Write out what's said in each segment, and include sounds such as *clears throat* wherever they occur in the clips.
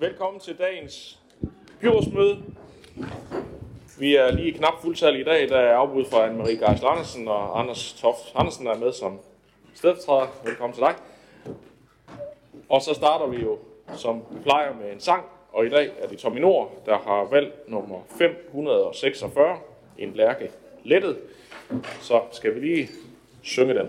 Velkommen til dagens byrådsmøde. Vi er lige knap fuldtal i dag, der er afbud fra Anne-Marie Geisler Andersen og Anders Toft Andersen er med som stedfortræder. Velkommen til dig. Og så starter vi jo, som vi plejer, med en sang. Og i dag er det Tommy Nord, der har valgt nummer 546, en lærke lettet. Så skal vi lige synge den.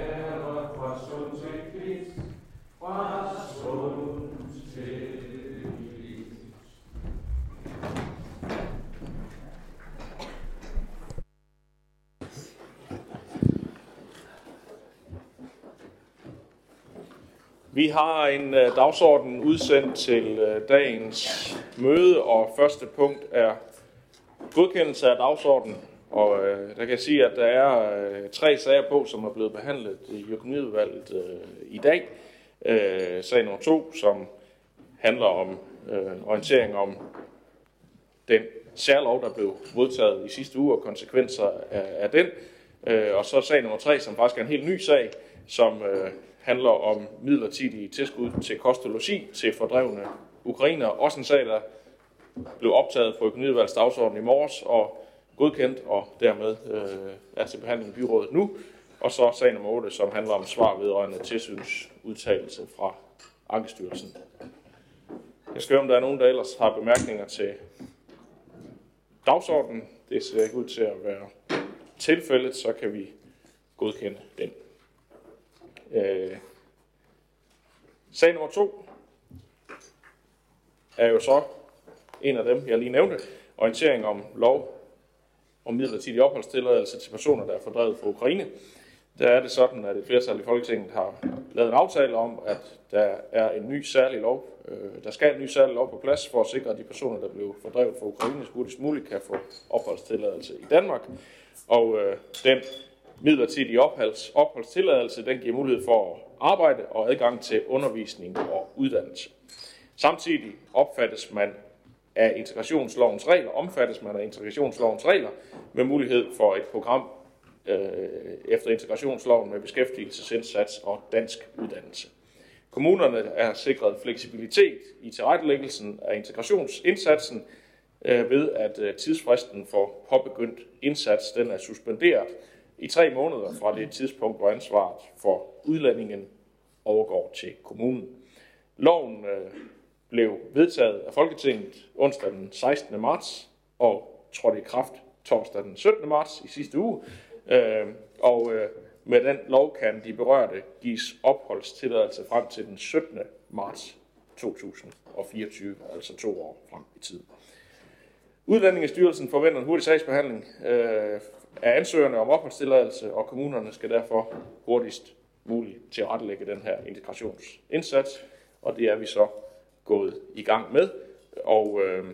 Vi har en øh, dagsorden udsendt til øh, dagens møde, og første punkt er godkendelse af dagsordenen. Og øh, der kan jeg sige, at der er tre sager på, som er blevet behandlet i økonomiudvalget i dag. Sag nummer to, som handler om orientering om den særlov, der blev modtaget i sidste uge, og konsekvenser af, af den. Og så sag nummer tre, som faktisk er en helt ny sag, som øh, handler om midlertidige tilskud til kost og logi til fordrevne ukrainer. Også en sag, der blev optaget på økonomiudvalgets dagsorden i morges og godkendt og dermed øh, er til behandling i byrådet nu. Og så sag nummer 8, som handler om svar vedrørende tilsynsudtalelse fra Ankestyrelsen. Jeg skal høre, om der er nogen, der ellers har bemærkninger til dagsordenen. Det ser ikke ud til at være tilfældet, så kan vi godkende den. Øh, sag nummer to er jo så en af dem, jeg lige nævnte, orientering om lov om midlertidig opholdstilladelse til personer, der er fordrevet fra Ukraine. Der er det sådan, at et flertal i Folketinget har lavet en aftale om, at der er en ny særlig lov. Øh, der skal en ny særlig lov på plads for at sikre, at de personer, der blev fordrevet fra Ukraine, hurtigst muligt kan få opholdstilladelse i Danmark. Og øh, den midlertidig opholds, opholdstilladelse, den giver mulighed for arbejde og adgang til undervisning og uddannelse. Samtidig opfattes man af integrationslovens regler, omfattes man af integrationslovens regler med mulighed for et program øh, efter integrationsloven med beskæftigelsesindsats og dansk uddannelse. Kommunerne er sikret fleksibilitet i tilrettelæggelsen af integrationsindsatsen øh, ved, at øh, tidsfristen for påbegyndt indsats den er suspenderet i tre måneder fra det tidspunkt, hvor ansvaret for udlændingen overgår til kommunen. Loven øh, blev vedtaget af Folketinget onsdag den 16. marts og trådte i kraft torsdag den 17. marts i sidste uge. Øh, og øh, med den lov kan de berørte gives opholdstilladelse frem til den 17. marts 2024, altså to år frem i tiden. Udlændingestyrelsen forventer en hurtig sagsbehandling øh, af ansøgerne om opholdstilladelse, og kommunerne skal derfor hurtigst muligt til at rettelægge den her integrationsindsats, og det er vi så gået i gang med. Og øh,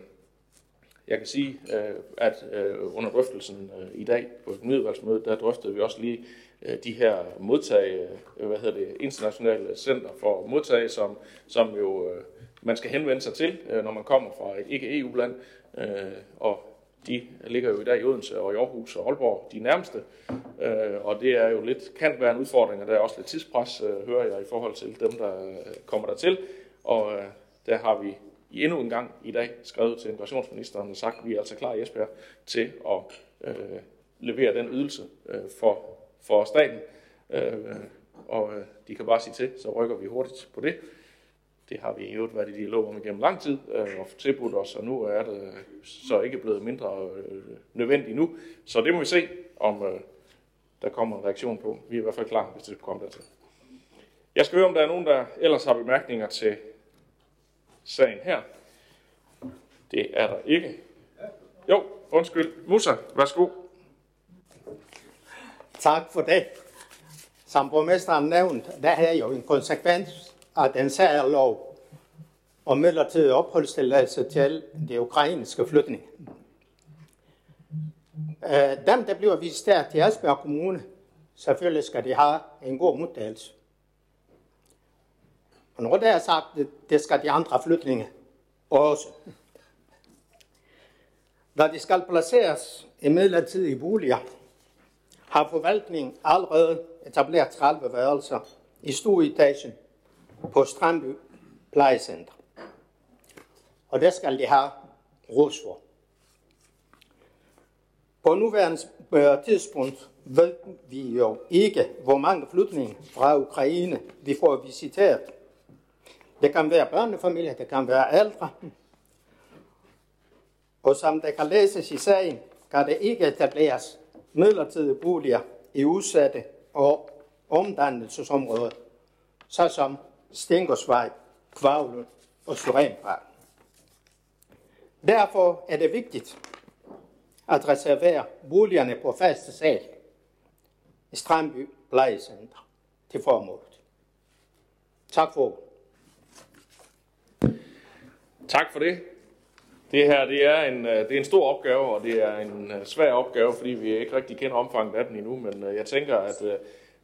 jeg kan sige, øh, at øh, under drøftelsen øh, i dag på et nyudvalgsmøde, der drøftede vi også lige øh, de her modtage, øh, hvad hedder det, internationale center for modtage, som, som jo øh, man skal henvende sig til, øh, når man kommer fra et ikke-EU-land. Øh, og de ligger jo i dag i Odense og i Aarhus og Aalborg, de nærmeste. Øh, og det er jo lidt, kan være en udfordring, og der er også lidt tidspres, øh, hører jeg, i forhold til dem, der øh, kommer der til. Og øh, der har vi i endnu en gang i dag skrevet til integrationsministeren og sagt, at vi er altså klar i Esbjerg til at øh, levere den ydelse øh, for, for staten. Øh, og øh, de kan bare sige til, så rykker vi hurtigt på det. Det har vi i øvrigt været i dialog om igennem lang tid øh, og tilbudt os, og nu er det øh, så ikke blevet mindre øh, nødvendigt nu. Så det må vi se, om øh, der kommer en reaktion på. Vi er i hvert fald klar, hvis det kommer dertil. Jeg skal høre, om der er nogen, der ellers har bemærkninger til sagen her. Det er der ikke. Jo, undskyld. Musa, værsgo. Tak for det. Som borgmesteren nævnt, der er jo en konsekvens at den særlov om midlertidig opholdstilladelse til de ukrainske flygtninge. Øh, dem, der bliver visiteret til Asbjerg Kommune, selvfølgelig skal de have en god modtagelse. Og når det er sagt, det skal de andre flygtninge også. Da de skal placeres i midlertidige boliger, har forvaltningen allerede etableret 30 værelser i stueetagen på Strandby Plejecenter. Og der skal de have ros for. På nuværende øh, tidspunkt ved vi jo ikke, hvor mange flygtninge fra Ukraine vi får visiteret. Det kan være børnefamilier, det kan være ældre. Og som der kan læses i sagen, kan det ikke etableres midlertidige boliger i udsatte og omdannelsesområder, såsom Stengårdsvej, Kvavlund og Surenparken. Derfor er det vigtigt at reservere boligerne på faste sal i Strandby Plejecenter til formålet. Tak for Tak for det. Det her det er, en, øh, det er en stor opgave, og det er en øh, svær opgave, fordi vi ikke rigtig kender omfanget af den endnu, men øh, jeg tænker, at,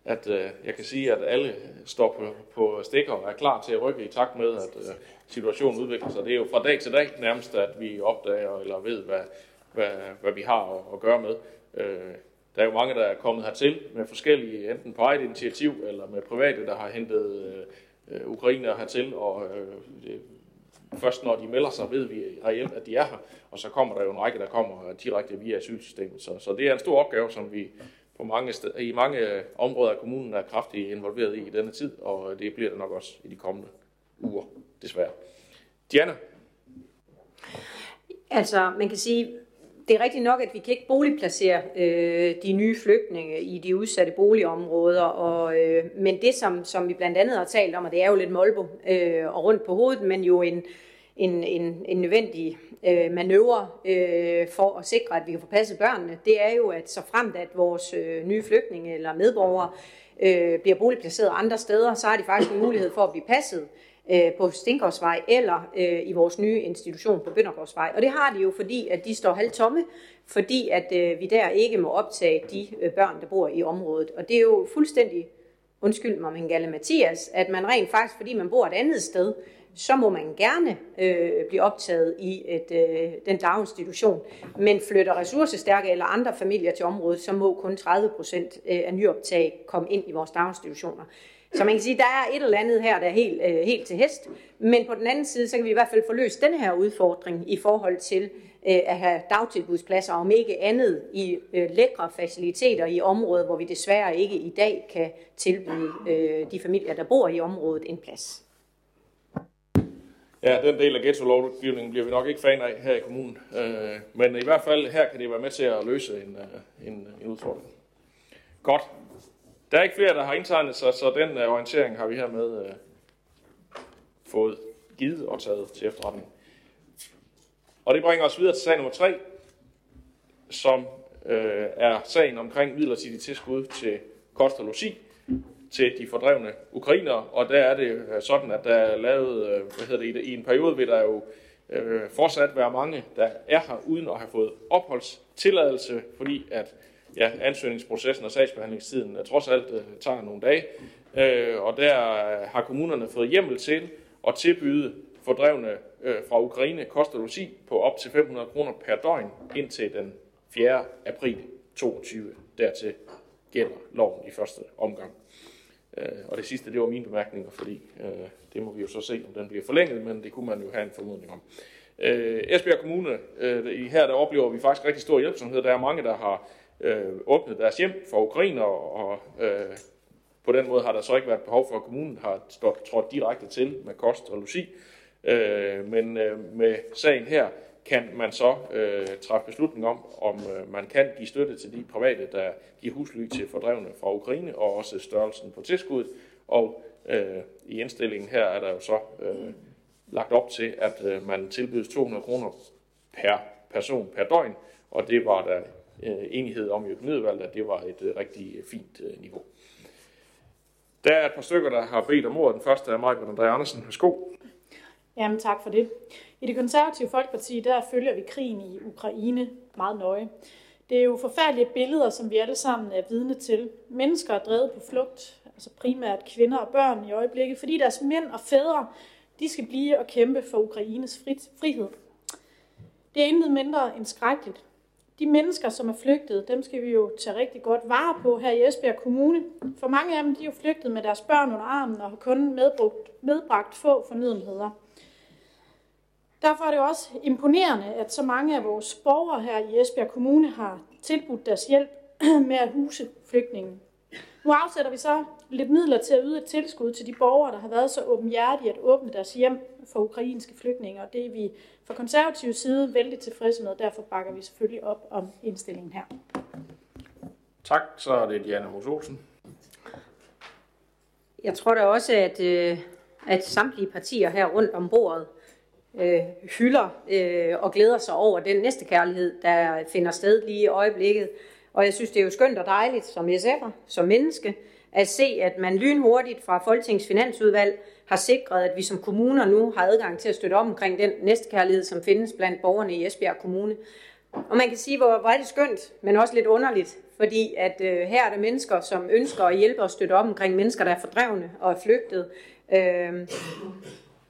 at øh, jeg kan sige, at alle står på, på stikker og er klar til at rykke i takt med, at øh, situationen udvikler sig. Det er jo fra dag til dag nærmest, at vi opdager eller ved, hvad, hvad, hvad vi har at, at gøre med. Øh, der er jo mange, der er kommet hertil med forskellige, enten på eget initiativ eller med private, der har hentet øh, ukrainer hertil, og øh, Først når de melder sig, ved vi reelt, at de er her, og så kommer der jo en række, der kommer direkte via asylsystemet. Så, så det er en stor opgave, som vi på mange steder, i mange øh, områder af kommunen er kraftigt involveret i i denne tid, og øh, det bliver det nok også i de kommende uger, desværre. Diana? Altså, man kan sige, det er rigtigt nok, at vi kan ikke boligplacere øh, de nye flygtninge i de udsatte boligområder, og, øh, men det, som, som vi blandt andet har talt om, og det er jo lidt molbo øh, og rundt på hovedet, men jo en, en, en, en nødvendig øh, manøvre øh, for at sikre, at vi kan få passet børnene, det er jo, at så fremt at vores øh, nye flygtninge eller medborgere øh, bliver boligplaceret andre steder, så har de faktisk en mulighed for at blive passet øh, på Stinkersvej eller øh, i vores nye institution på Bøndergårdsvej. Og det har de jo, fordi at de står halvt tomme, fordi at øh, vi der ikke må optage de øh, børn, der bor i området. Og det er jo fuldstændig, undskyld mig, men Galle Mathias, at man rent faktisk, fordi man bor et andet sted, så må man gerne øh, blive optaget i et, øh, den daginstitution. Men flytter ressourcestærke eller andre familier til området, så må kun 30 procent øh, af nyoptag komme ind i vores daginstitutioner. Så man kan sige, at der er et eller andet her, der er helt, øh, helt til hest. Men på den anden side, så kan vi i hvert fald få løst den her udfordring i forhold til øh, at have dagtilbudspladser, om ikke andet i øh, lækre faciliteter i området, hvor vi desværre ikke i dag kan tilbyde øh, de familier, der bor i området, en plads. Ja, den del af ghetto-lovgivningen bliver vi nok ikke fan af her i kommunen. Øh, men i hvert fald her kan det være med til at løse en, øh, en, en udfordring. Godt. Der er ikke flere, der har indtegnet sig, så den uh, orientering har vi hermed uh, fået givet og taget til efterretning. Og det bringer os videre til sag nummer 3, som uh, er sagen omkring midlertidig tilskud til kost og logi til de fordrevne ukrainere, og der er det øh, sådan, at der er lavet, øh, hvad hedder det, i en periode vil der jo øh, fortsat være mange, der er her uden at have fået opholdstilladelse, fordi at ja, ansøgningsprocessen og sagsbehandlingstiden er trods alt øh, tager nogle dage. Øh, og der har kommunerne fået hjemmel til at tilbyde fordrevne øh, fra Ukraine koster du logi på op til 500 kroner per døgn indtil den 4. april 22. Dertil gælder loven i første omgang. Øh, og det sidste, det var mine bemærkninger, fordi øh, det må vi jo så se, om den bliver forlænget, men det kunne man jo have en formodning om. Øh, Esbjerg Kommune, øh, her der oplever vi faktisk rigtig stor hjælpsomhed. Der er mange, der har øh, åbnet deres hjem for ukrainer, og øh, på den måde har der så ikke været behov for, at kommunen har stået, trådt direkte til med kost og logi. Øh, men øh, med sagen her kan man så øh, træffe beslutning om, om øh, man kan give støtte til de private, der giver husly til fordrevne fra Ukraine, og også størrelsen på tilskuddet. Og øh, i indstillingen her er der jo så øh, lagt op til, at øh, man tilbydes 200 kroner per person per døgn, og det var der øh, enighed om i økonomiudvalget, at det var et øh, rigtig fint øh, niveau. Der er et par stykker, der har bedt om ordet. Den første er Majbert André Andersen. Værsgo. Jamen tak for det. I det konservative Folkeparti, der følger vi krigen i Ukraine meget nøje. Det er jo forfærdelige billeder, som vi alle sammen er vidne til. Mennesker er drevet på flugt, altså primært kvinder og børn i øjeblikket, fordi deres mænd og fædre, de skal blive og kæmpe for Ukraines frihed. Det er intet mindre end skrækkeligt. De mennesker, som er flygtet, dem skal vi jo tage rigtig godt vare på her i Esbjerg Kommune. For mange af dem, de er jo flygtet med deres børn under armen og har kun medbrugt, medbragt få fornødenheder. Derfor er det også imponerende, at så mange af vores borgere her i Esbjerg Kommune har tilbudt deres hjælp *clears throat* med at huse flygtningen. Nu afsætter vi så lidt midler til at yde et tilskud til de borgere, der har været så åbenhjertige at åbne deres hjem for ukrainske flygtninge, og det er vi fra konservativ side vældig tilfredse med, og derfor bakker vi selvfølgelig op om indstillingen her. Tak, så er det Diana Mos Olsen. Jeg tror da også, at, øh, at samtlige partier her rundt om bordet øh, hylder øh, og glæder sig over den næste kærlighed, der finder sted lige i øjeblikket. Og jeg synes, det er jo skønt og dejligt som SF'er, som menneske, at se, at man lynhurtigt fra Folketingets finansudvalg har sikret, at vi som kommuner nu har adgang til at støtte op omkring den næstekærlighed, som findes blandt borgerne i Esbjerg Kommune. Og man kan sige, hvor, hvor er det skønt, men også lidt underligt, fordi at øh, her er der mennesker, som ønsker at hjælpe og støtte op omkring mennesker, der er fordrevne og er flygtet. Øh,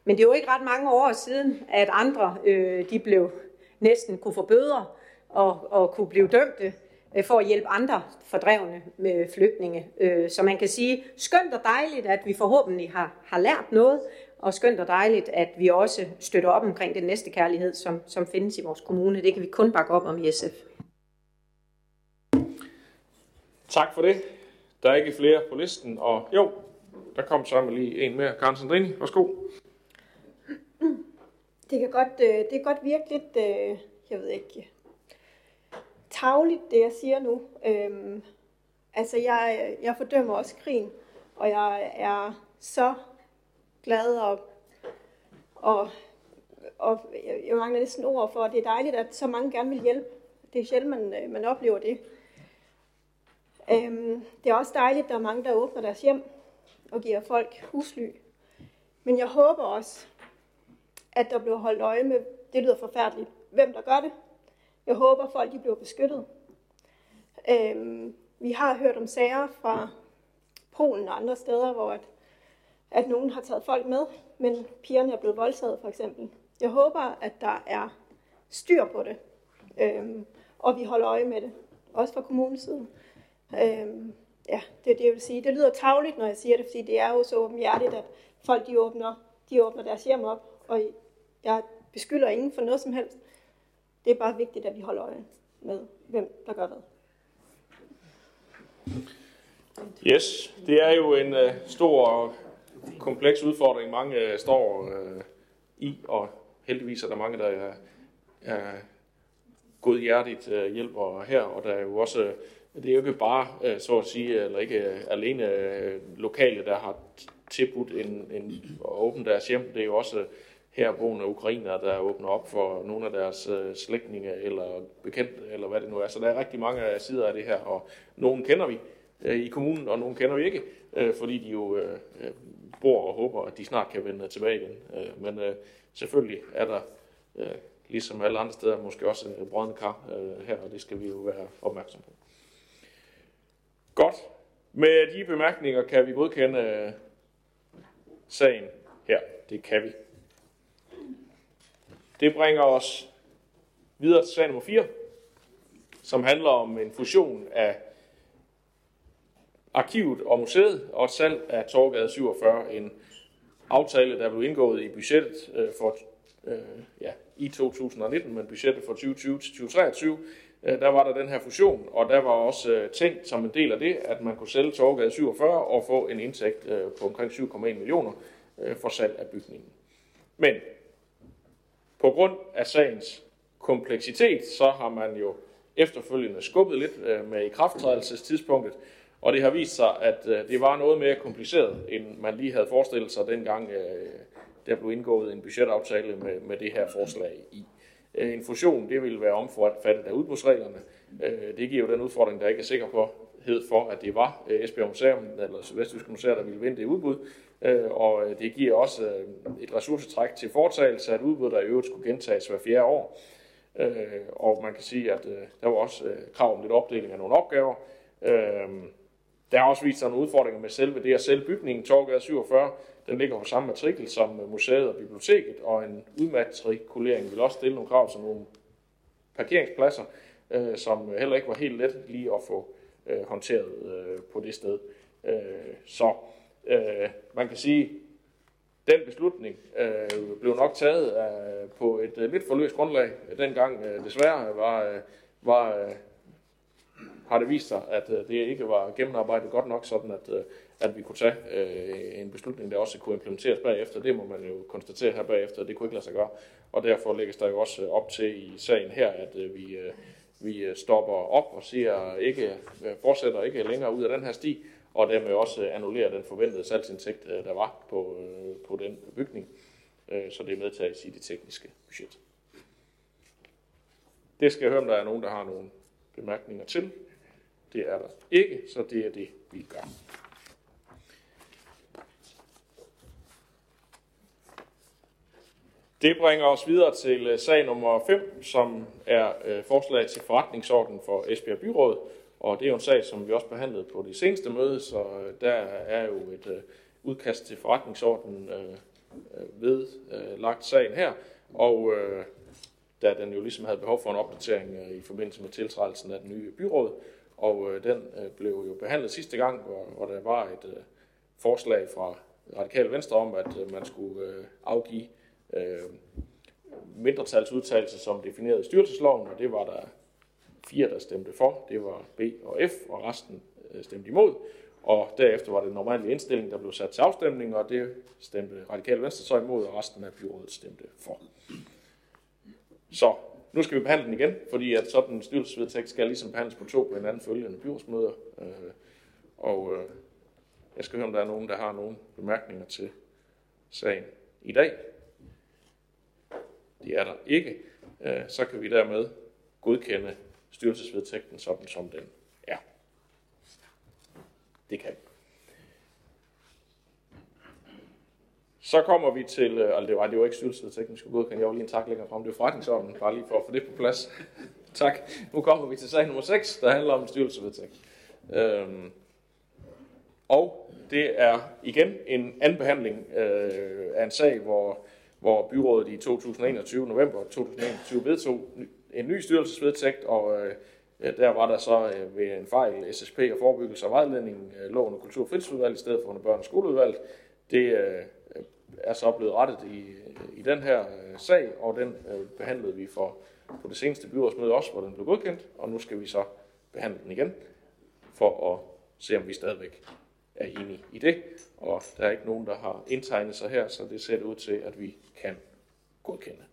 men det er jo ikke ret mange år siden, at andre øh, de blev næsten kunne få bøder og, og kunne blive dømte øh, for at hjælpe andre fordrevne med flygtninge. Øh, så man kan sige, skønt og dejligt, at vi forhåbentlig har, har lært noget, og skønt og dejligt, at vi også støtter op omkring den næste kærlighed, som, som findes i vores kommune. Det kan vi kun bakke op om i SF. Tak for det. Der er ikke flere på listen, og jo, der kom så lige en mere. Karen Sandrini, værsgo. Det kan godt, øh, det kan godt virke lidt, øh, jeg ved ikke, tavligt, det jeg siger nu. Øhm, altså, jeg, jeg fordømmer også krigen, og jeg er så glad og, og, og jeg mangler næsten ord for, at det er dejligt, at så mange gerne vil hjælpe. Det er sjældent, man, øh, man oplever det. Øhm, det er også dejligt, at der er mange, der åbner deres hjem og giver folk husly. Men jeg håber også, at der blev holdt øje med, det lyder forfærdeligt, hvem der gør det. Jeg håber, folk de bliver beskyttet. Øhm, vi har hørt om sager fra Polen og andre steder, hvor at, at nogen har taget folk med, men pigerne er blevet voldtaget for eksempel. Jeg håber, at der er styr på det, øhm, og vi holder øje med det, også fra kommunens side. Øhm, ja, det er det, jeg vil sige. Det lyder tavligt, når jeg siger det, fordi det er jo så åbenhjertigt, at folk de åbner, de åbner deres hjem op, og jeg beskylder ingen for noget som helst. Det er bare vigtigt, at vi holder øje med, hvem der gør hvad. Yes, det er jo en uh, stor og kompleks udfordring, mange uh, står uh, i, og heldigvis er der mange, der er, er godhjertigt uh, hjælper her, og der er jo også, det er jo ikke bare, uh, så at sige, eller ikke uh, alene uh, lokale, der har tilbudt en, en åbent deres hjem, det er jo også herboende ukrainer, der åbner op for nogle af deres øh, slægtninge eller bekendte, eller hvad det nu er. Så der er rigtig mange sider af det her, og nogle kender vi øh, i kommunen, og nogle kender vi ikke. øh, fordi de jo øh, øh, bor og håber, at de snart kan vende tilbage igen. Øh, men øh, selvfølgelig er der, øh, ligesom alle andre steder, måske også en brødende kar øh, her, og det skal vi jo være opmærksom på. Godt. Med de bemærkninger kan vi godkende øh, sagen her. Det kan vi. Det bringer os videre til sag nummer 4, som handler om en fusion af arkivet og museet og et salg af Torgade 47, en aftale, der blev indgået i budgettet øh, for øh, ja, i 2019, men budgettet for 2020 til 2023, øh, der var der den her fusion, og der var også øh, tænkt som en del af det, at man kunne sælge Torgade 47 og få en indtægt øh, på omkring 7,1 millioner øh, for salg af bygningen. Men på grund af sagens kompleksitet, så har man jo efterfølgende skubbet lidt øh, med ikrafttrædelsestidspunktet, og det har vist sig, at øh, det var noget mere kompliceret, end man lige havde forestillet sig dengang, øh, der blev indgået en budgetaftale med, med det her forslag i. En fusion, det ville være omfattet af udbudsreglerne. Det giver jo den udfordring, der ikke er sikker på, for, at det var Esbjerg Museum eller Sydvestjysk Museum, der ville vinde det udbud. Øh, og øh, det giver også øh, et ressourcetræk til foretagelse at et udbud, der i øvrigt skulle gentages hver fjerde år. Øh, og man kan sige, at øh, der var også øh, krav om lidt opdeling af nogle opgaver. Øh, der har også vist sig nogle udfordringer med selve det at selve bygningen. Torgade 47, den ligger på samme matrikel som øh, museet og biblioteket, og en udmatrikulering vil også stille nogle krav til nogle parkeringspladser, øh, som øh, heller ikke var helt let lige at få øh, håndteret øh, på det sted. Øh, så øh, man kan sige, den beslutning øh, blev nok taget øh, på et øh, lidt forløst grundlag. Dengang øh, desværre var, øh, var øh, har det vist sig, at øh, det ikke var gennemarbejdet godt nok, sådan at, øh, at vi kunne tage øh, en beslutning, der også kunne implementeres bagefter. Det må man jo konstatere her bagefter, det kunne ikke lade sig gøre. Og derfor lægges der jo også øh, op til i sagen her, at øh, vi, øh, vi øh, stopper op og siger, ikke øh, fortsætter ikke længere ud af den her sti, og dermed også annullere den forventede salgsindtægt, øh, der var på, øh, på den bygning. Øh, så det er medtaget i det tekniske budget. Det skal jeg høre, om der er nogen, der har nogle bemærkninger til. Det er der ikke, så det er det, vi gør. Det bringer os videre til sag nummer 5, som er forslag til forretningsorden for Esbjerg Byråd. Og det er jo en sag, som vi også behandlede på det seneste møde, så øh, der er jo et øh, udkast til forretningsorden øh, ved lagt sagen her. Og da den jo ligesom havde behov for en opdatering i forbindelse med tiltrædelsen af den nye byråd, og øh, den øh, blev jo behandlet sidste gang, hvor, hvor der var et øh, forslag fra Radikale Venstre om, at øh, man skulle øh, afgive øh, mindretalsudtalelse som defineret i styrelsesloven, og det var der fire, der stemte for. Det var B og F, og resten øh, stemte imod. Og derefter var det normale indstilling, der blev sat til afstemning, og det stemte Radikale Venstre så imod, og resten af byrådet stemte for. Så nu skal vi behandle den igen, fordi at sådan en styrelsesvedtægt skal ligesom behandles på to på hinanden følgende byrådsmøder. Øh, og øh, jeg skal høre, om der er nogen, der har nogle bemærkninger til sagen i dag. Det er der ikke. Øh, så kan vi dermed godkende styrelsesvedtægten sådan, som den er. Det kan. Så kommer vi til, og altså det var, det var ikke styrelsesvedtægten, vi skulle godkendt, jeg var lige en tak længere frem, det var forretningsordenen, bare lige for at få det på plads. *laughs* tak. Nu kommer vi til sag nummer 6, der handler om styrelsesvedtægten. Øhm, og det er igen en anden behandling øh, af en sag, hvor, hvor byrådet i 2021, november 2021, vedtog en ny styrelsesvedtægt, og øh, der var der så øh, ved en fejl SSP og forebyggelse og vejledning, øh, loven og kultur- og i stedet for under børne- og skoleudvalg. Det øh, er så blevet rettet i, i den her øh, sag, og den øh, behandlede vi for på det seneste byrådsmøde også, hvor den blev godkendt, og nu skal vi så behandle den igen, for at se, om vi stadigvæk er enige i det. Og der er ikke nogen, der har indtegnet sig her, så det ser ud til, at vi kan godkende.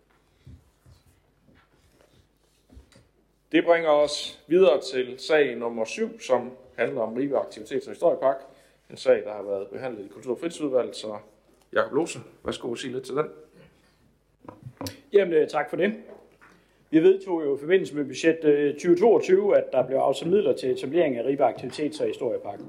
Det bringer os videre til sag nummer 7, som handler om Ribe Aktivitets- og Historiepark. En sag, der har været behandlet i Kultur- og Fritidsudvalget, så Jakob Lose, værsgo at sige lidt til den. Jamen, øh, tak for det. Vi vedtog jo i forbindelse med budget øh, 2022, at der blev afsat midler til etablering af Ribe Aktivitets- og Historiepark.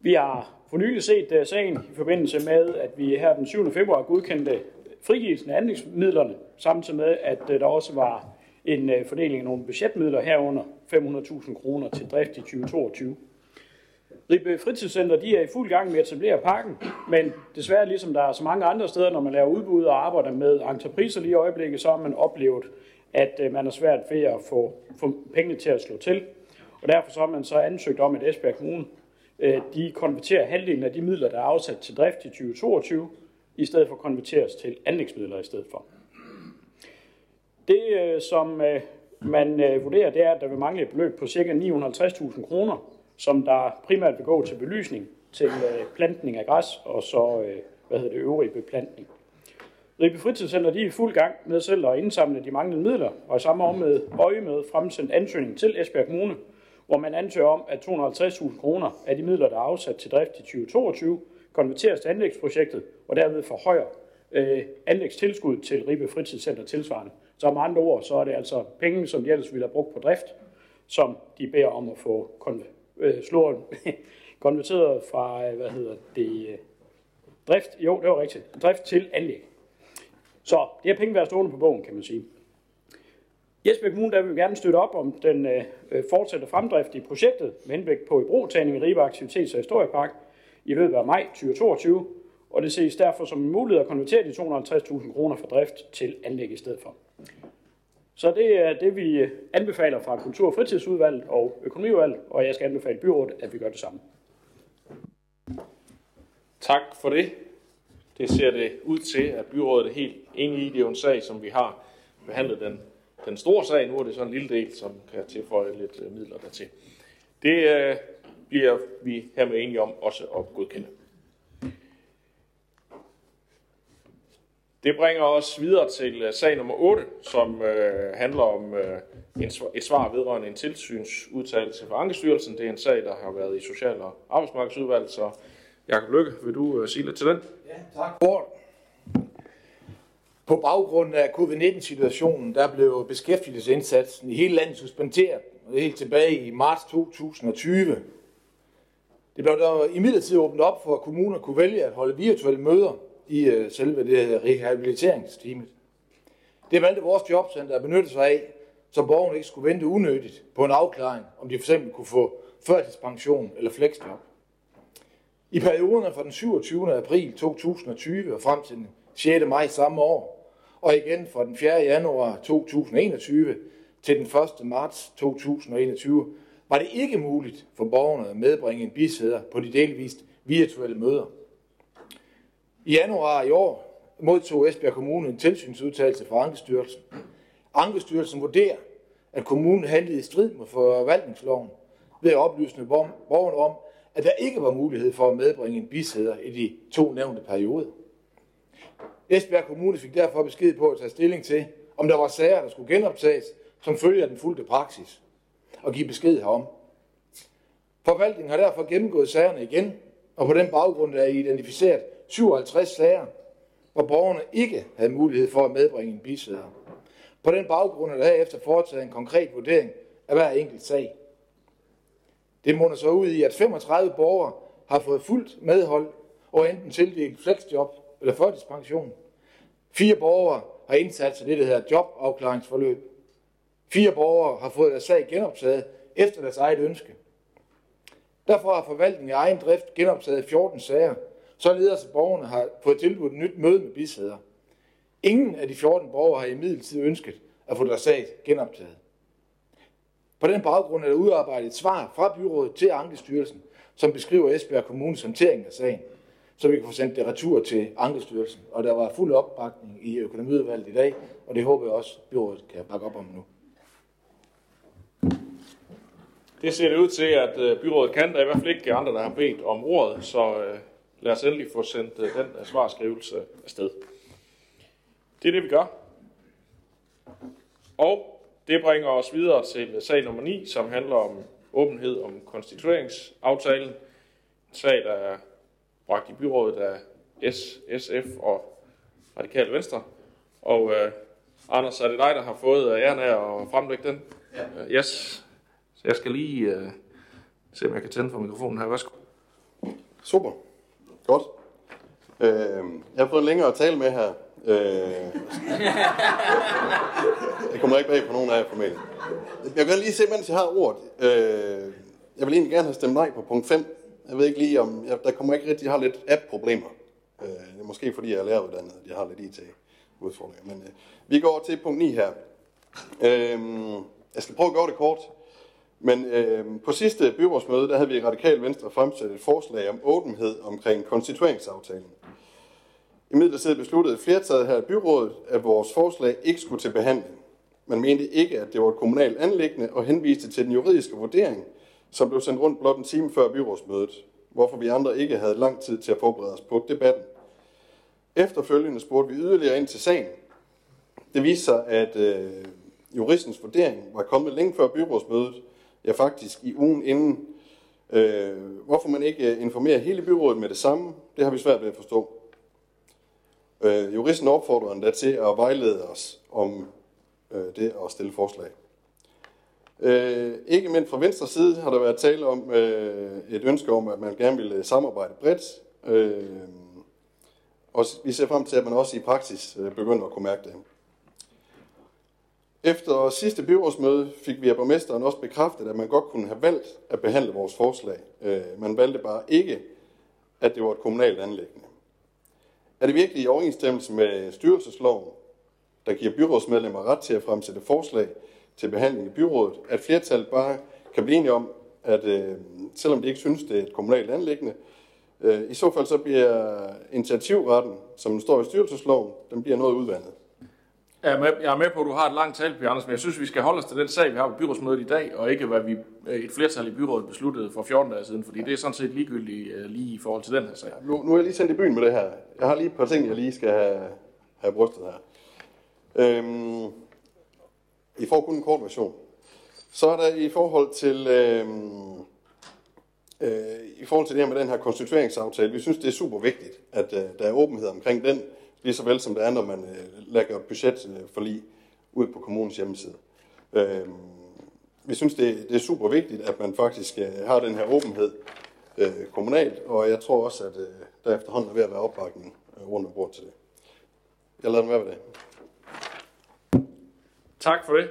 Vi har for nylig set øh, sagen i forbindelse med, at vi her den 7. februar godkendte frigivelsen af anlægsmidlerne, samtidig med, at der også var en øh, fordeling af nogle budgetmidler herunder 500.000 kroner til drift i 2022. Ribe Fritidscenter de er i fuld gang med at etablere parken, men desværre ligesom der er så mange andre steder, når man laver udbud og arbejder med entrepriser lige i øjeblikket, så har man oplevet, at øh, man er svært ved at få, få pengene til at slå til. Og derfor så har man så ansøgt om, at Esbjerg Kommune øh, de konverterer halvdelen af de midler, der er afsat til drift i 2022, i stedet for konverteres til anlægsmidler i stedet for. Det, øh, som øh, man øh, vurderer, det er, at der vil mangle et beløb på ca. 950.000 kroner som der primært vil gå til belysning, til plantning af græs og så hvad hedder det, øvrige beplantning. Ribe Fritidscenter de er i fuld gang med selv at indsamle de manglende midler, og i samme år med øje med fremsendt ansøgning til Esbjerg Kommune, hvor man ansøger om, at 250.000 kroner af de midler, der er afsat til drift i 2022, konverteres til anlægsprojektet, og derved forhøjer øh, anlægstilskud til Ribe Fritidscenter tilsvarende. Så med andre ord, så er det altså penge, som de ellers ville have brugt på drift, som de beder om at få øh, *laughs* konverteret fra, øh, hvad hedder det, øh, drift, jo, det var rigtigt, drift til anlæg. Så det er penge, der er stående på bogen, kan man sige. Jesper Kommune, der vil gerne støtte op om den øh, øh fortsatte fremdrift i projektet med henblik på i brugtagning i Ribe Aktivitets- og Historiepark i løbet af maj 2022, og det ses derfor som en mulighed at konvertere de 250.000 kroner fra drift til anlæg i stedet for. Så det er det, vi øh, anbefaler fra Kultur- og Fritidsudvalget og Økonomiudvalget, og jeg skal anbefale byrådet, at vi gør det samme. Tak for det. Det ser det ud til, at byrådet er helt enige i. Det er jo en sag, som vi har behandlet den, den store sag. Nu er det så en lille del, som kan tilføje lidt øh, midler dertil. Det øh, bliver vi hermed enige om også at godkende. Det bringer os videre til øh, sag nummer 8, som øh, handler om øh, en, et svar vedrørende en tilsynsudtalelse fra Ankestyrelsen. Det er en sag, der har været i Social- og Arbejdsmarkedsudvalget, så Jakob Lykke, vil du øh, sige lidt til den? Ja, tak for På baggrund af covid-19-situationen, der blev beskæftigelsesindsatsen i hele landet suspenderet, og det er helt tilbage i marts 2020. Det blev der imidlertid åbnet op for, at kommuner kunne vælge at holde virtuelle møder i øh, selve det rehabiliteringsteamet. Det valgte vores jobcenter at benytte sig af, så borgerne ikke skulle vente unødigt på en afklaring, om de fx kunne få førtidspension eller fleksjob. I perioderne fra den 27. april 2020 og frem til den 6. maj samme år, og igen fra den 4. januar 2021 til den 1. marts 2021, var det ikke muligt for borgerne at medbringe en bisæder på de delvist virtuelle møder. I januar i år modtog Esbjerg Kommune en tilsynsudtalelse fra Ankestyrelsen. Ankestyrelsen vurderer, at kommunen handlede i strid med forvaltningsloven ved at oplyse borgerne om, at der ikke var mulighed for at medbringe en bisæder i de to nævnte perioder. Esbjerg Kommune fik derfor besked på at tage stilling til, om der var sager, der skulle genoptages, som følger den fulde praksis, og give besked herom. Forvaltningen har derfor gennemgået sagerne igen, og på den baggrund er identificeret 57 sager, hvor borgerne ikke havde mulighed for at medbringe en bisæder. På den baggrund er der herefter foretaget en konkret vurdering af hver enkelt sag. Det munder så ud i, at 35 borgere har fået fuldt medhold og enten tildelt flexjob eller førtidspension. Fire borgere har indsat sig det, der hedder jobafklaringsforløb. Fire borgere har fået deres sag genoptaget efter deres eget ønske. Derfor har forvaltningen i egen drift genoptaget 14 sager, således at borgerne har fået tilbudt et nyt møde med bisæder. Ingen af de 14 borgere har i midlertid ønsket at få deres sag genoptaget. På den baggrund er der udarbejdet et svar fra byrådet til Ankestyrelsen, som beskriver Esbjerg Kommunes håndtering af sagen, så vi kan få sendt det retur til Ankestyrelsen. Og der var fuld opbakning i økonomiudvalget i dag, og det håber jeg også, byrådet kan bakke op om nu. Det ser det ud til, at øh, byrådet kan. Der er i hvert fald ikke andre, der har bedt om ordet, så øh, lad os endelig få sendt øh, den svarskrivelse afsted. Det er det, vi gør. Og det bringer os videre til sag nummer 9, som handler om åbenhed om konstitueringsaftalen. En sag, der er bragt i byrådet af S, SF og Radikale Venstre. Og uh, Anders, er det dig, der har fået æren af at fremlægge den? Ja. Uh, yes. Så jeg skal lige uh, se, om jeg kan tænde for mikrofonen her. Værsgo. Super. Godt. Øh, jeg har fået en længere at tale med her. Øh, det kommer ikke bag på nogen af jer formentlig. Jeg kan lige se, mens jeg har ordet. Øh, jeg vil egentlig gerne have stemt nej på punkt 5. Jeg ved ikke lige om, jeg, der kommer ikke rigtig, jeg har lidt app-problemer. Øh, det er måske fordi jeg er læreruddannet, at jeg har lidt IT-udfordringer. Men øh, vi går over til punkt 9 her. Øh, jeg skal prøve at gøre det kort. Men øh, på sidste byrådsmøde, der havde vi i Radikal Venstre fremsat et forslag om åbenhed omkring konstitueringsaftalen. I midlertid besluttede flertallet her i byrådet, at vores forslag ikke skulle til behandling. Man mente ikke, at det var et kommunalt anlæggende og henviste til den juridiske vurdering, som blev sendt rundt blot en time før byrådsmødet, hvorfor vi andre ikke havde lang tid til at forberede os på debatten. Efterfølgende spurgte vi yderligere ind til sagen. Det viste sig, at øh, juristens vurdering var kommet længe før byrådsmødet, ja faktisk i ugen inden. Øh, hvorfor man ikke øh, informerer hele byrådet med det samme, det har vi svært ved at forstå. Øh, juristen opfordrer endda til at vejlede os om øh, det at stille forslag. Øh, ikke mindst fra venstre side har der været tale om øh, et ønske om, at man gerne ville samarbejde bredt. Øh, og vi ser frem til, at man også i praksis øh, begynder at kunne mærke det. Efter sidste byrådsmøde fik vi af borgmesteren også bekræftet, at man godt kunne have valgt at behandle vores forslag. Øh, man valgte bare ikke, at det var et kommunalt anlæggende. Er det virkelig i overensstemmelse med styrelsesloven, der giver byrådsmedlemmer ret til at fremsætte forslag til behandling i byrådet, at flertallet bare kan blive enige om, at øh, selvom de ikke synes, det er et kommunalt anlæggende, øh, i så fald så bliver initiativretten, som står i styrelsesloven, den bliver noget udvandet. Jeg er, med, jeg er med på, at du har et langt tal, Pia Anders, men jeg synes, vi skal holde os til den sag, vi har på byrådsmødet i dag, og ikke hvad vi øh, et flertal i byrådet besluttede for 14 dage siden, fordi det er sådan set ligegyldigt øh, lige i forhold til den her sag. Nu, nu er jeg lige sendt i byen med det her. Jeg har lige et par ting, jeg lige skal have, have brystet her. Øhm, I får kun en kort version. Så er der i forhold til øhm, øh, i forhold til det her med den her konstitueringsaftale, vi synes, det er super vigtigt, at øh, der er åbenhed omkring den, lige så vel som det er, når man øh, lægger budgetforlig ud på kommunens hjemmeside. Øh, vi synes, det, det er super vigtigt, at man faktisk øh, har den her åbenhed øh, kommunalt, og jeg tror også, at øh, der efterhånden er ved at være opbakning øh, rundt om bordet til det. Jeg lader den være ved det. Tak for det.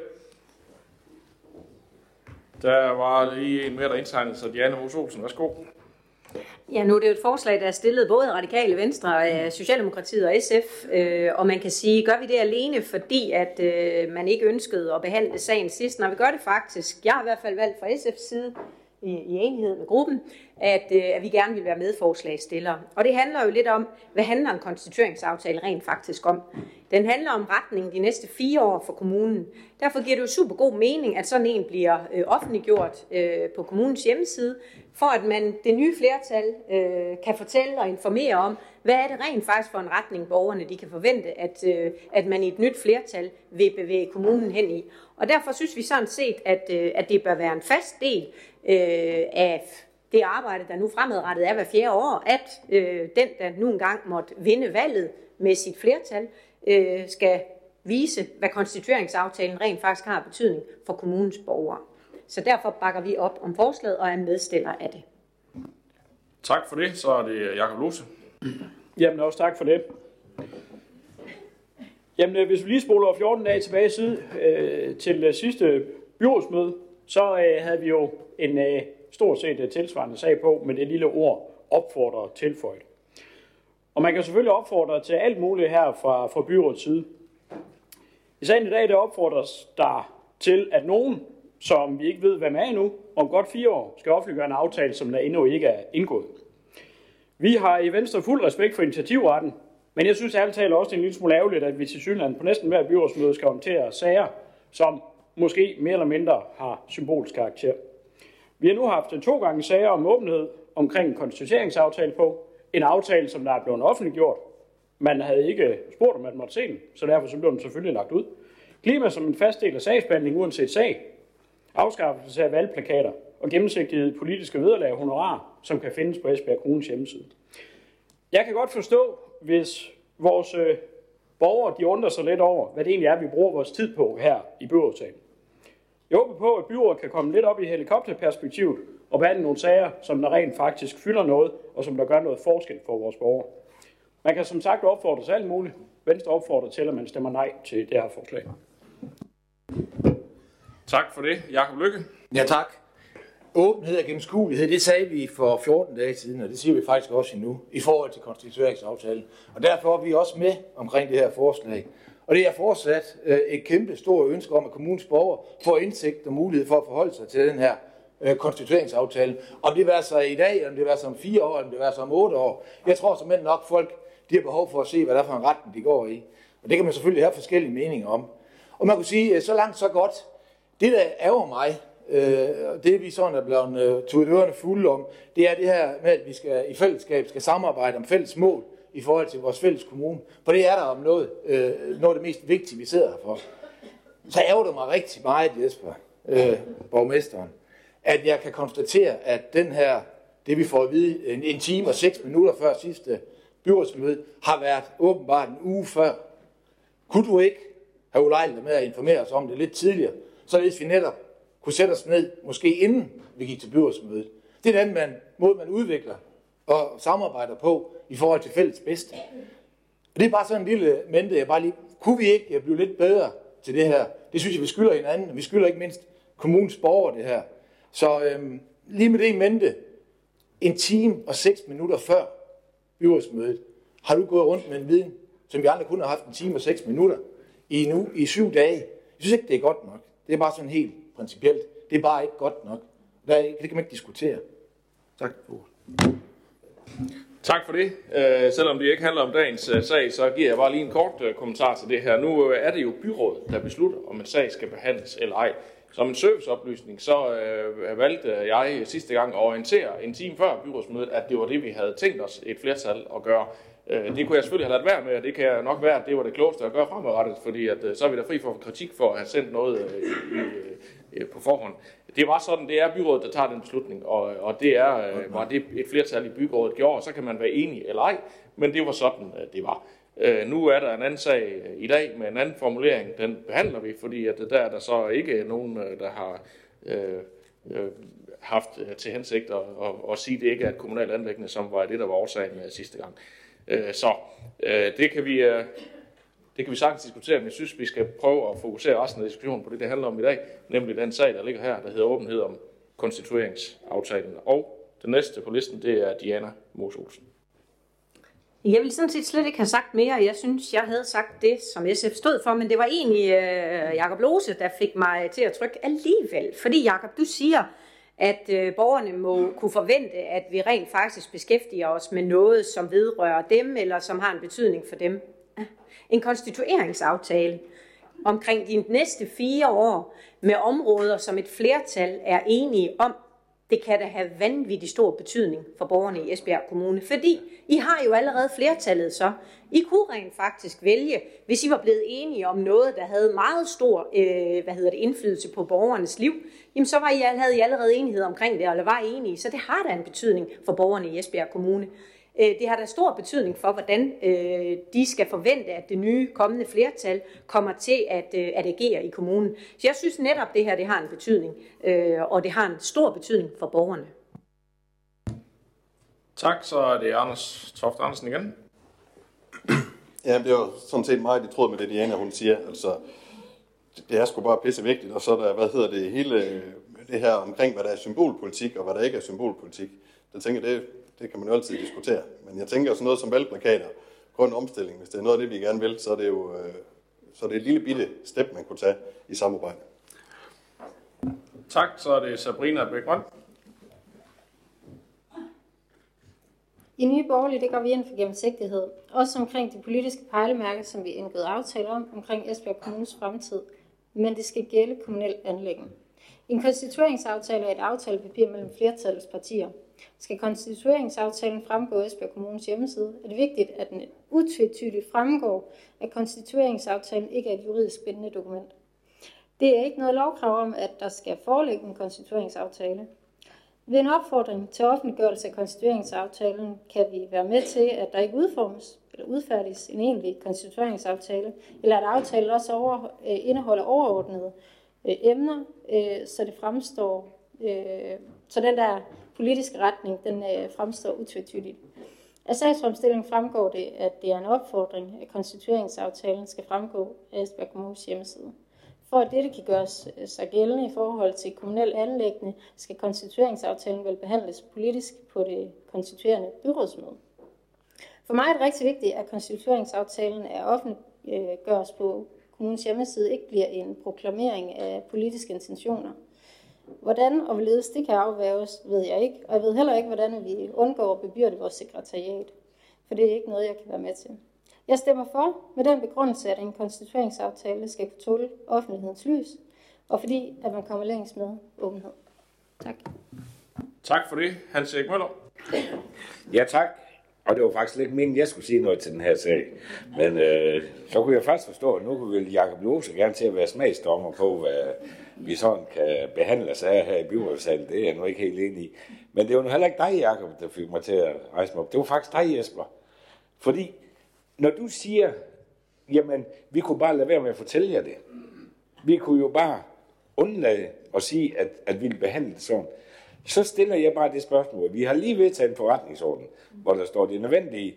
Der var lige en mere, der indtegnede sig. Diana Mos Olsen, værsgo. Ja, nu er det jo et forslag, der er stillet både Radikale Venstre, Socialdemokratiet og SF, øh, og man kan sige, gør vi det alene, fordi at øh, man ikke ønskede at behandle sagen sidst? Når vi gør det faktisk, jeg har i hvert fald valgt fra SF's side, i, i enighed med gruppen, at, øh, at vi gerne vil være medforslagstillere. Og det handler jo lidt om, hvad handler en konstitueringsaftale rent faktisk om? Den handler om retningen de næste fire år for kommunen. Derfor giver det jo super god mening, at sådan en bliver øh, offentliggjort øh, på kommunens hjemmeside, for at man det nye flertal øh, kan fortælle og informere om, hvad er det rent faktisk for en retning, borgerne de kan forvente, at, øh, at man i et nyt flertal vil bevæge kommunen hen i. Og derfor synes vi sådan set, at, øh, at det bør være en fast del øh, af det arbejde, der nu fremadrettet er hver fjerde år, at øh, den, der nu engang måtte vinde valget med sit flertal, øh, skal vise, hvad konstitueringsaftalen rent faktisk har betydning for kommunens borgere. Så derfor bakker vi op om forslaget og er medstiller af det. Tak for det. Så er det Jakob Lose. Jamen også tak for det. Jamen, øh, hvis vi lige spoler 14 dage tilbage side, øh, til øh, sidste byrådsmøde, så øh, havde vi jo en øh, stort set et tilsvarende sag på med det lille ord opfordrer tilføjet. Og man kan selvfølgelig opfordre til alt muligt her fra, fra byrådets side. I sagen i dag, der opfordres der til, at nogen, som vi ikke ved, hvem er endnu, om godt fire år, skal offentliggøre en aftale, som der endnu ikke er indgået. Vi har i Venstre fuld respekt for initiativretten, men jeg synes ærligt talt også, det er en lille smule ærgerligt, at vi til Sydland på næsten hver byrådsmøde skal håndtere sager, som måske mere eller mindre har symbolsk karakter. Vi har nu haft to gange sager om åbenhed omkring en konstitueringsaftale på. En aftale, som der er blevet offentliggjort. Man havde ikke spurgt, om man måtte se den, så derfor så blev den selvfølgelig lagt ud. Klima som en fast del af sagsbehandling uanset sag. Afskaffelse af valgplakater og gennemsigtighed politiske vederlag og honorar, som kan findes på Esbjerg Kommunes hjemmeside. Jeg kan godt forstå, hvis vores øh, borgere de undrer sig lidt over, hvad det egentlig er, vi bruger vores tid på her i byrådsagen. Jeg håber på, at byrådet kan komme lidt op i helikopterperspektivet og behandle nogle sager, som der rent faktisk fylder noget, og som der gør noget forskel for vores borgere. Man kan som sagt opfordre til alt muligt. Venstre opfordrer til, at man stemmer nej til det her forslag. Tak for det, Jakob Lykke. Ja, tak. Åbenhed og gennemskuelighed, det sagde vi for 14 dage siden, og det siger vi faktisk også endnu, i forhold til konstitueringsaftalen. Og derfor er vi også med omkring det her forslag. Og det er fortsat øh, et kæmpe stort ønske om, at kommunens borgere får indsigt og mulighed for at forholde sig til den her øh, konstitueringsaftale. Om det vil så i dag, om det vil så om fire år, om det vil så om otte år. Jeg tror simpelthen nok, folk de har behov for at se, hvad der er for en retning, de går i. Og det kan man selvfølgelig have forskellige meninger om. Og man kunne sige, øh, så langt så godt. Det, der ærger mig, øh, det vi sådan er blevet øh, tudet ørerne fulde om, det er det her med, at vi skal i fællesskab skal samarbejde om fælles mål i forhold til vores fælles kommune. For det er der om noget, øh, noget af det mest vigtige, vi sidder her for. Så ærger det mig rigtig meget, Jesper, øh, borgmesteren, at jeg kan konstatere, at den her, det vi får at vide en, en time og seks minutter før sidste byrådsmøde, har været åbenbart en uge før. Kunne du ikke have ulejlighed med at informere os om det lidt tidligere, således vi netop kunne sætte os ned, måske inden vi gik til byrådsmødet. Det er den man, måde, man udvikler og samarbejder på i forhold til fælles bedste. Og det er bare sådan en lille mente, jeg bare lige, kunne vi ikke øh, blive lidt bedre til det her? Det synes jeg, vi skylder hinanden, og vi skylder ikke mindst kommunens borgere det her. Så øhm, lige med det i mente, en time og seks minutter før byrådsmødet, har du gået rundt med en viden, som vi andre kun har haft en time og seks minutter i nu i syv dage. Jeg synes ikke, det er godt nok. Det er bare sådan helt principielt. Det er bare ikke godt nok. Det kan man ikke diskutere. Tak for Tak for det. Øh, selvom det ikke handler om dagens øh, sag, så giver jeg bare lige en kort øh, kommentar til det her. Nu øh, er det jo byrådet, der beslutter, om en sag skal behandles eller ej. Som en serviceoplysning, så øh, valgte jeg sidste gang at orientere en time før byrådsmødet, at det var det, vi havde tænkt os et flertal at gøre. Øh, det kunne jeg selvfølgelig have ladt være med, og det kan jeg nok være, at det var det klogeste at gøre fremadrettet, fordi at, øh, så er vi da fri for kritik for at have sendt noget øh, i, øh, på forhånd det var sådan, det er byrådet, der tager den beslutning, og, og det er, øh, var det et flertal i byrådet gjorde, så kan man være enig eller ej, men det var sådan, det var. Øh, nu er der en anden sag i dag med en anden formulering, den behandler vi, fordi at der er der så ikke nogen, øh, der har øh, øh, haft til hensigt at, at, at sige, at det ikke er et kommunalt anlæggende, som var det, der var årsagen sidste gang. Øh, så øh, det kan vi... Det kan vi sagtens diskutere, men jeg synes, vi skal prøve at fokusere resten af diskussionen på det, det handler om i dag, nemlig den sag, der ligger her, der hedder åbenhed om konstitueringsaftalen. Og den næste på listen, det er Diana Mos Olsen. Jeg vil sådan set slet ikke have sagt mere. Jeg synes, jeg havde sagt det, som SF stod for, men det var egentlig øh, Jakob Lose, der fik mig til at trykke alligevel. Fordi Jakob, du siger, at øh, borgerne må kunne forvente, at vi rent faktisk beskæftiger os med noget, som vedrører dem, eller som har en betydning for dem en konstitueringsaftale omkring de næste fire år med områder, som et flertal er enige om, det kan da have vanvittig stor betydning for borgerne i Esbjerg Kommune, fordi I har jo allerede flertallet så. I kunne rent faktisk vælge, hvis I var blevet enige om noget, der havde meget stor øh, hvad hedder det, indflydelse på borgernes liv, jamen så var I, havde I allerede enighed omkring det, eller var enige, så det har da en betydning for borgerne i Esbjerg Kommune. Øh, det har da stor betydning for, hvordan øh, de skal forvente, at det nye kommende flertal kommer til at, øh, at agere i kommunen. Så jeg synes netop, det her det har en betydning, og det har en stor betydning for borgerne. Tak, så er det Anders Toft Andersen igen. *clears throat* Ja, det er jo sådan set meget i tråd med det, Diana hun siger. Altså, det er sgu bare pisse vigtigt, og så er der, hvad hedder det, hele det her omkring, hvad der er symbolpolitik, og hvad der ikke er symbolpolitik. Jeg tænker, det, det kan man jo altid diskutere. Men jeg tænker sådan noget som valgplakater, grøn omstilling, hvis det er noget af det, vi gerne vil, så er det jo øh, så er det et lille bitte step, man kunne tage i samarbejde. Tak, så er det Sabrina Bækgrøn. I Nye Borgerlige, det går vi ind for gennemsigtighed. Også omkring de politiske pejlemærker, som vi indgået aftale om, omkring Esbjerg Kommunes fremtid. Men det skal gælde kommunelt anlæggende. En konstitueringsaftale er et aftalepapir mellem flertallets partier. Skal konstitueringsaftalen fremgå af Esbjerg Kommunes hjemmeside, er det vigtigt, at den utvetydigt fremgår, at konstitueringsaftalen ikke er et juridisk bindende dokument. Det er ikke noget lovkrav om, at der skal foreligge en konstitueringsaftale. Ved en opfordring til offentliggørelse af konstitueringsaftalen kan vi være med til, at der ikke udformes eller udfærdiges en egentlig konstitueringsaftale, eller at aftalen også over, øh, indeholder overordnede øh, emner, øh, så det fremstår øh, Så den der politiske retning, den øh, fremstår utvetydigt. Af sagsfremstillingen fremgår det, at det er en opfordring, at konstitueringsaftalen skal fremgå af Esbjerg Kommunes hjemmeside. For at dette kan gøres øh, sig gældende i forhold til kommunal anlæggende, skal konstitueringsaftalen vel behandles politisk på det konstituerende byrådsmøde. For mig er det rigtig vigtigt, at konstitueringsaftalen er offentliggøres øh, på kommunens hjemmeside, ikke bliver en proklamering af politiske intentioner. Hvordan og hvorledes det kan afværges, ved jeg ikke, og jeg ved heller ikke, hvordan vi undgår at bebyrde vores sekretariat, for det er ikke noget, jeg kan være med til. Jeg stemmer for med den begrundelse, at en konstitueringsaftale skal kunne tåle offentlighedens lys, og fordi at man kommer længst med åbenhed. Tak. Tak for det, Hans Erik Møller. Ja, tak. Og det var faktisk lidt meningen, at jeg skulle sige noget til den her sag. Men øh, så kunne jeg faktisk forstå, at nu kunne vel Jacob Lose gerne til at være smagsdommer på, hvad vi sådan kan behandle sager her i byrådssalen. Det er jeg nu ikke helt enig i. Men det var nu heller ikke dig, Jacob, der fik mig til at rejse mig op. Det var faktisk dig, Jesper. Fordi når du siger, jamen, vi kunne bare lade være med at fortælle jer det. Vi kunne jo bare undlade at sige, at, at vi ville behandle det sådan. Så stiller jeg bare det spørgsmål. Vi har lige vedtaget en forretningsorden, hvor der står det nødvendige,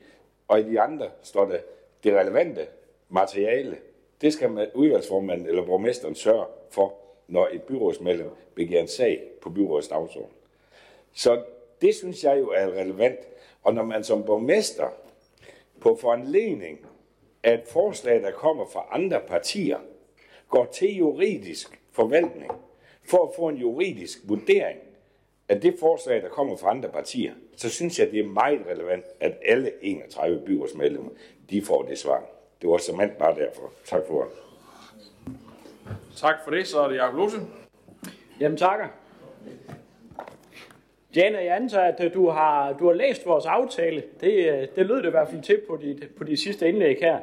og i de andre står der det relevante materiale. Det skal man, udvalgsformanden eller borgmesteren sørge for, når et byrådsmedlem begiver en sag på byrådets dagsorden. Så det synes jeg jo er relevant. Og når man som borgmester på foranledning af et forslag, der kommer fra andre partier, går til juridisk forvaltning for at få en juridisk vurdering af det forslag, der kommer fra andre partier, så synes jeg, det er meget relevant, at alle 31 byrådsmedlemmer, de får det svar. Det var simpelthen bare derfor. Tak for det. Tak for det. Så er det Jacob Lose. Jamen takker. Jana, jeg antager, at du har, du har læst vores aftale. Det, øh, det lød det i hvert fald til på dit, på dit sidste indlæg her.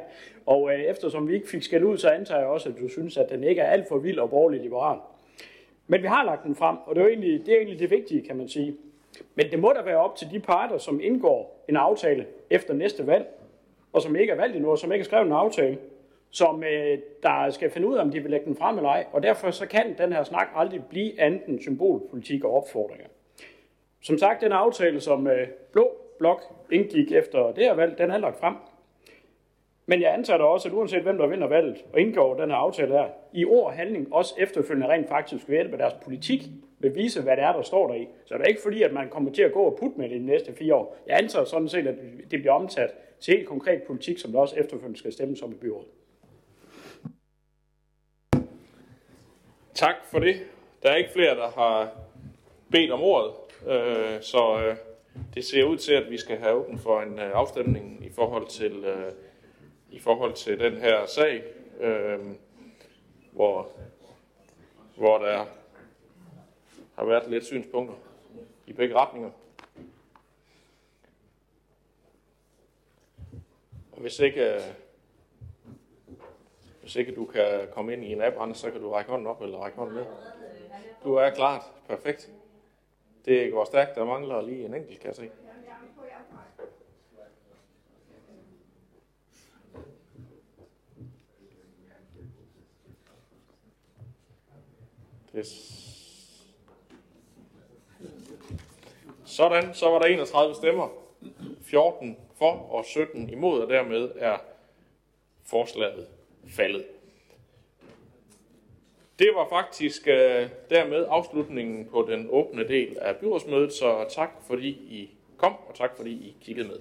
Og øh, eftersom vi ikke fik skæld ud, så antager jeg også, at du synes, at den ikke er alt for vild og borgerlig liberal. Men vi har lagt den frem, og det er, egentlig, det er egentlig det vigtige, kan man sige. Men det må da være op til de parter, som indgår en aftale efter næste valg, og som ikke er valgt endnu, og som ikke har skrevet en aftale, som øh, der skal finde ud af, om de vil lægge den frem eller ej. Og derfor så kan den her snak aldrig blive andet end symbolpolitik og opfordringer. Som sagt, den aftale, som øh, Blå Blok indgik efter det her valg, den er lagt frem. Men jeg antager da også, at uanset hvem der vinder valget og indgår den her aftale her, i ord og handling også efterfølgende rent faktisk ved hjælp af deres politik vil vise, hvad det er, der står der. Så det er ikke fordi, at man kommer til at gå og putte med det de næste fire år. Jeg antager sådan set, at det bliver omsat til helt konkret politik, som der også efterfølgende skal stemmes om i byrådet. Tak for det. Der er ikke flere, der har bedt om ordet, øh, så øh, det ser ud til, at vi skal have åben for en øh, afstemning i forhold til øh, i forhold til den her sag, øh, hvor, hvor der har været lidt synspunkter i begge retninger. Og hvis ikke, øh, hvis ikke du kan komme ind i en app, så kan du række hånden op eller række hånden ned. Du er klart. Perfekt. Det går stærkt. Der mangler lige en enkelt, kan jeg se. Yes. Sådan, så var der 31 stemmer, 14 for og 17 imod, og dermed er forslaget faldet. Det var faktisk øh, dermed afslutningen på den åbne del af byrådsmødet, så tak fordi I kom, og tak fordi I kiggede med.